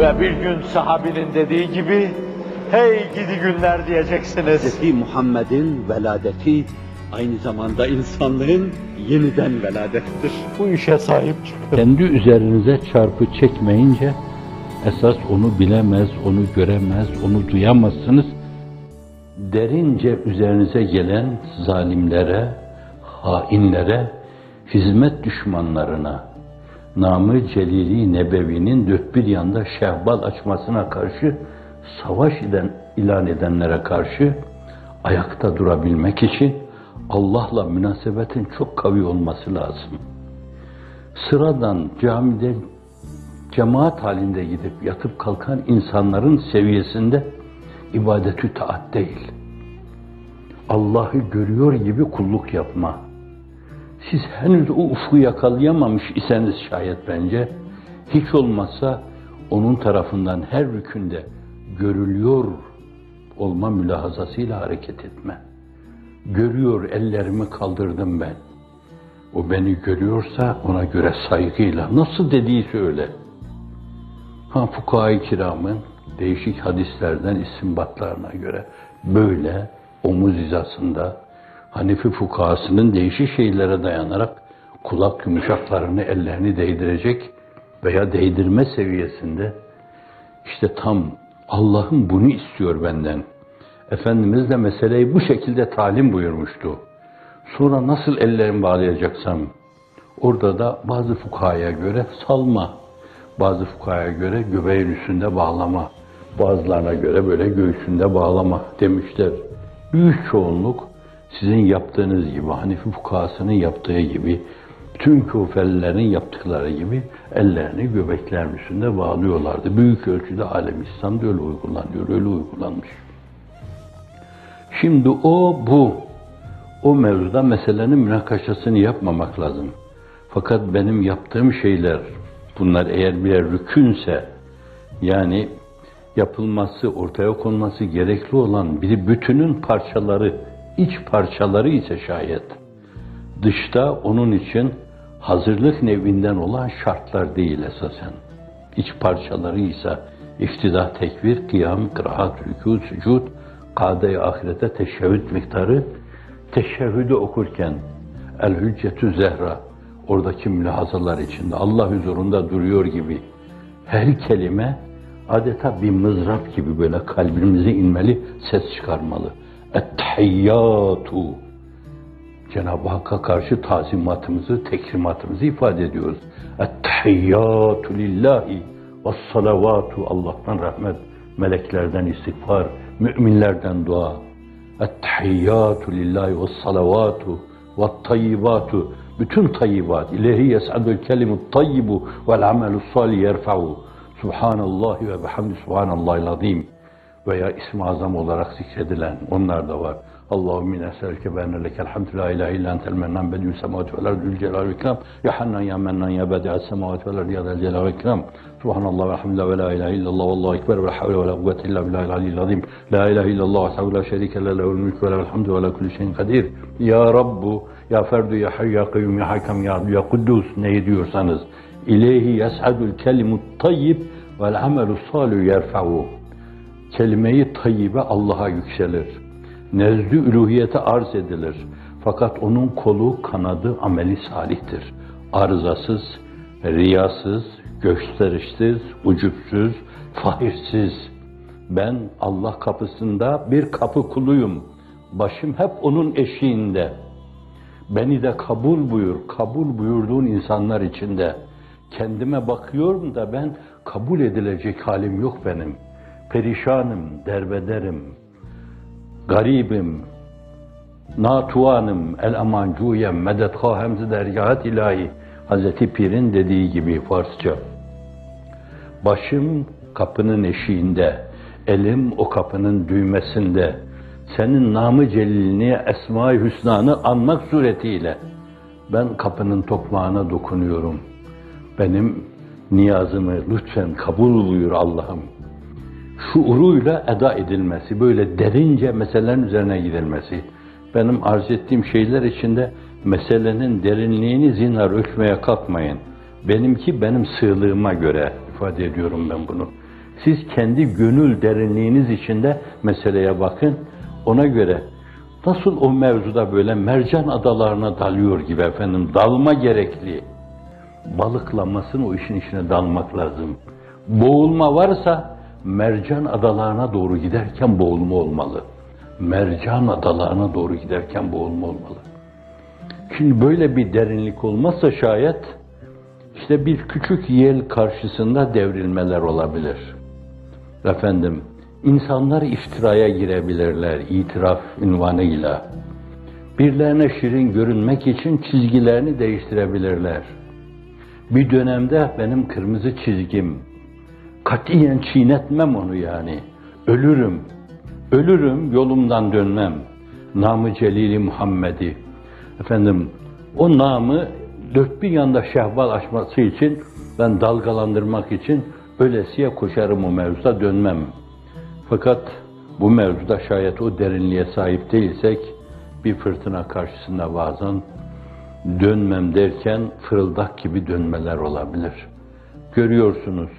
Ve bir gün sahabinin dediği gibi, hey gidi günler diyeceksiniz. Hz. Muhammed'in veladeti aynı zamanda insanlığın yeniden veladettir. Bu işe sahip çıkın. Kendi üzerinize çarpı çekmeyince esas onu bilemez, onu göremez, onu duyamazsınız. Derince üzerinize gelen zalimlere, hainlere, hizmet düşmanlarına, namı celili nebevinin dört bir yanda şehbal açmasına karşı savaş eden, ilan edenlere karşı ayakta durabilmek için Allah'la münasebetin çok kavi olması lazım. Sıradan camide cemaat halinde gidip yatıp kalkan insanların seviyesinde ibadetü taat değil. Allah'ı görüyor gibi kulluk yapma. Siz henüz o ufku yakalayamamış iseniz şayet bence, hiç olmazsa onun tarafından her rükünde görülüyor olma mülahazasıyla hareket etme. Görüyor ellerimi kaldırdım ben. O beni görüyorsa ona göre saygıyla nasıl dediyse öyle. Ha fukaha-i kiramın değişik hadislerden istimbatlarına göre böyle omuz hizasında Hanefi fukahasının değişik şeylere dayanarak kulak yumuşaklarını ellerini değdirecek veya değdirme seviyesinde işte tam Allah'ım bunu istiyor benden. Efendimiz de meseleyi bu şekilde talim buyurmuştu. Sonra nasıl ellerimi bağlayacaksam, orada da bazı fukahaya göre salma, bazı fukahaya göre göbeğin üstünde bağlama, bazılarına göre böyle göğsünde bağlama demişler. Büyük çoğunluk sizin yaptığınız gibi, Hanifi fukahasının yaptığı gibi, tüm kufelilerin yaptıkları gibi ellerini göbeklerin üstünde bağlıyorlardı. Büyük ölçüde alem İslam'da öyle uygulanıyor, öyle uygulanmış. Şimdi o, bu, o mevzuda meselenin münakaşasını yapmamak lazım. Fakat benim yaptığım şeyler, bunlar eğer birer rükünse, yani yapılması, ortaya konması gerekli olan bir bütünün parçaları, iç parçaları ise şayet, dışta onun için hazırlık nevinden olan şartlar değil esasen. İç parçaları ise iftidah, tekvir, kıyam, kıraat, rükû, sücud, kade ahirete teşehhüd miktarı, teşehhüdü okurken el hüccetü zehra, oradaki mülahazalar içinde Allah huzurunda duruyor gibi her kelime adeta bir mızrap gibi böyle kalbimize inmeli, ses çıkarmalı. Ettehiyyatu. Cenab-ı Hakk'a karşı tazimatımızı, tekrimatımızı ifade ediyoruz. Ettehiyyatu lillahi ve salavatu. Allah'tan rahmet, meleklerden istiğfar, müminlerden dua. Ettehiyyatu lillahi ve salavatu ve tayyibatu. Bütün tayyibat. İlehi yes'adul kelimut tayyibu vel amelus salih yerfa'u. Subhanallah ve bihamdi subhanallahil azim veya ismi azam olarak zikredilen onlar da var. Allahümme inne eselke ve enne lekel hamdü la ilahe illa entel mennan bediü semavati vel ardı celal ve ikram. Ya hannan ya mennan ya bedi'as semavati vel ardı ya del celal ve ikram. Subhanallah ve hamdülillah ve la ilahe illallah ve allahu ekber ve la havle ve la kuvvete illa billahil aliyyil azim. La ilahe illallah ve la şerike le lehul mülk ve lehul hamdü ve la kulli şeyin kadir. Ya Rabbu, Ya Ferdu, Ya Hayy, Ya Kayyum, Ya Hakam, Ya, ya Kuddus ne diyorsanız İleyhi yes'adul kelimut tayyib vel amelus salih yerfa'u kelime-i tayyibe Allah'a yükselir. Nezdü üluhiyete arz edilir. Fakat onun kolu, kanadı, ameli salihtir. Arızasız, riyasız, gösterişsiz, ucupsuz, fahirsiz. Ben Allah kapısında bir kapı kuluyum. Başım hep onun eşiğinde. Beni de kabul buyur, kabul buyurduğun insanlar içinde. Kendime bakıyorum da ben kabul edilecek halim yok benim.'' Perişanım, derbederim, garibim, natuanım, el amancuyem, medet hahemzi dergahat ilahi. Hazreti Pir'in dediği gibi Farsça. Başım kapının eşiğinde, elim o kapının düğmesinde. Senin namı celilini, esma-i hüsnanı anmak suretiyle ben kapının tokmağına dokunuyorum. Benim niyazımı lütfen kabul buyur Allah'ım şuuruyla eda edilmesi, böyle derince meselelerin üzerine gidilmesi. Benim arz ettiğim şeyler içinde meselenin derinliğini zinhar ölçmeye kalkmayın. Benimki benim sığlığıma göre ifade ediyorum ben bunu. Siz kendi gönül derinliğiniz içinde meseleye bakın. Ona göre nasıl o mevzuda böyle mercan adalarına dalıyor gibi efendim dalma gerekli. Balıklamasın o işin içine dalmak lazım. Boğulma varsa mercan adalarına doğru giderken boğulma olmalı. Mercan adalarına doğru giderken boğulma olmalı. Şimdi böyle bir derinlik olmazsa şayet işte bir küçük yel karşısında devrilmeler olabilir. Efendim, insanlar iftiraya girebilirler itiraf ünvanıyla. Birilerine şirin görünmek için çizgilerini değiştirebilirler. Bir dönemde benim kırmızı çizgim, katiyen çiğnetmem onu yani. Ölürüm, ölürüm yolumdan dönmem. Namı Celili Muhammed'i. Efendim, o namı dört bir yanda şehval açması için, ben dalgalandırmak için ölesiye koşarım o mevzuda dönmem. Fakat bu mevzuda şayet o derinliğe sahip değilsek, bir fırtına karşısında bazen dönmem derken fırıldak gibi dönmeler olabilir. Görüyorsunuz,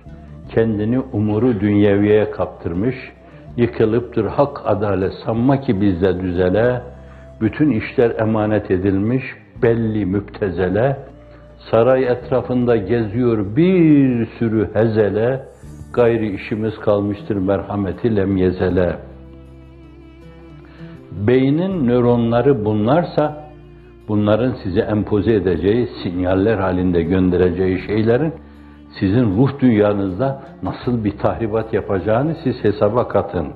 kendini umuru dünyeviye kaptırmış, yıkılıptır hak adalet sanma ki bizde düzele, bütün işler emanet edilmiş, belli müptezele, saray etrafında geziyor bir sürü hezele, gayri işimiz kalmıştır merhameti lemyezele. Beynin nöronları bunlarsa, bunların size empoze edeceği, sinyaller halinde göndereceği şeylerin sizin ruh dünyanızda nasıl bir tahribat yapacağını siz hesaba katın.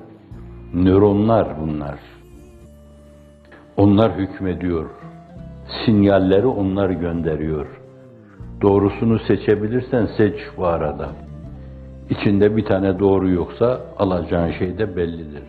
Nöronlar bunlar. Onlar hükmediyor. Sinyalleri onlar gönderiyor. Doğrusunu seçebilirsen seç bu arada. İçinde bir tane doğru yoksa alacağın şey de bellidir.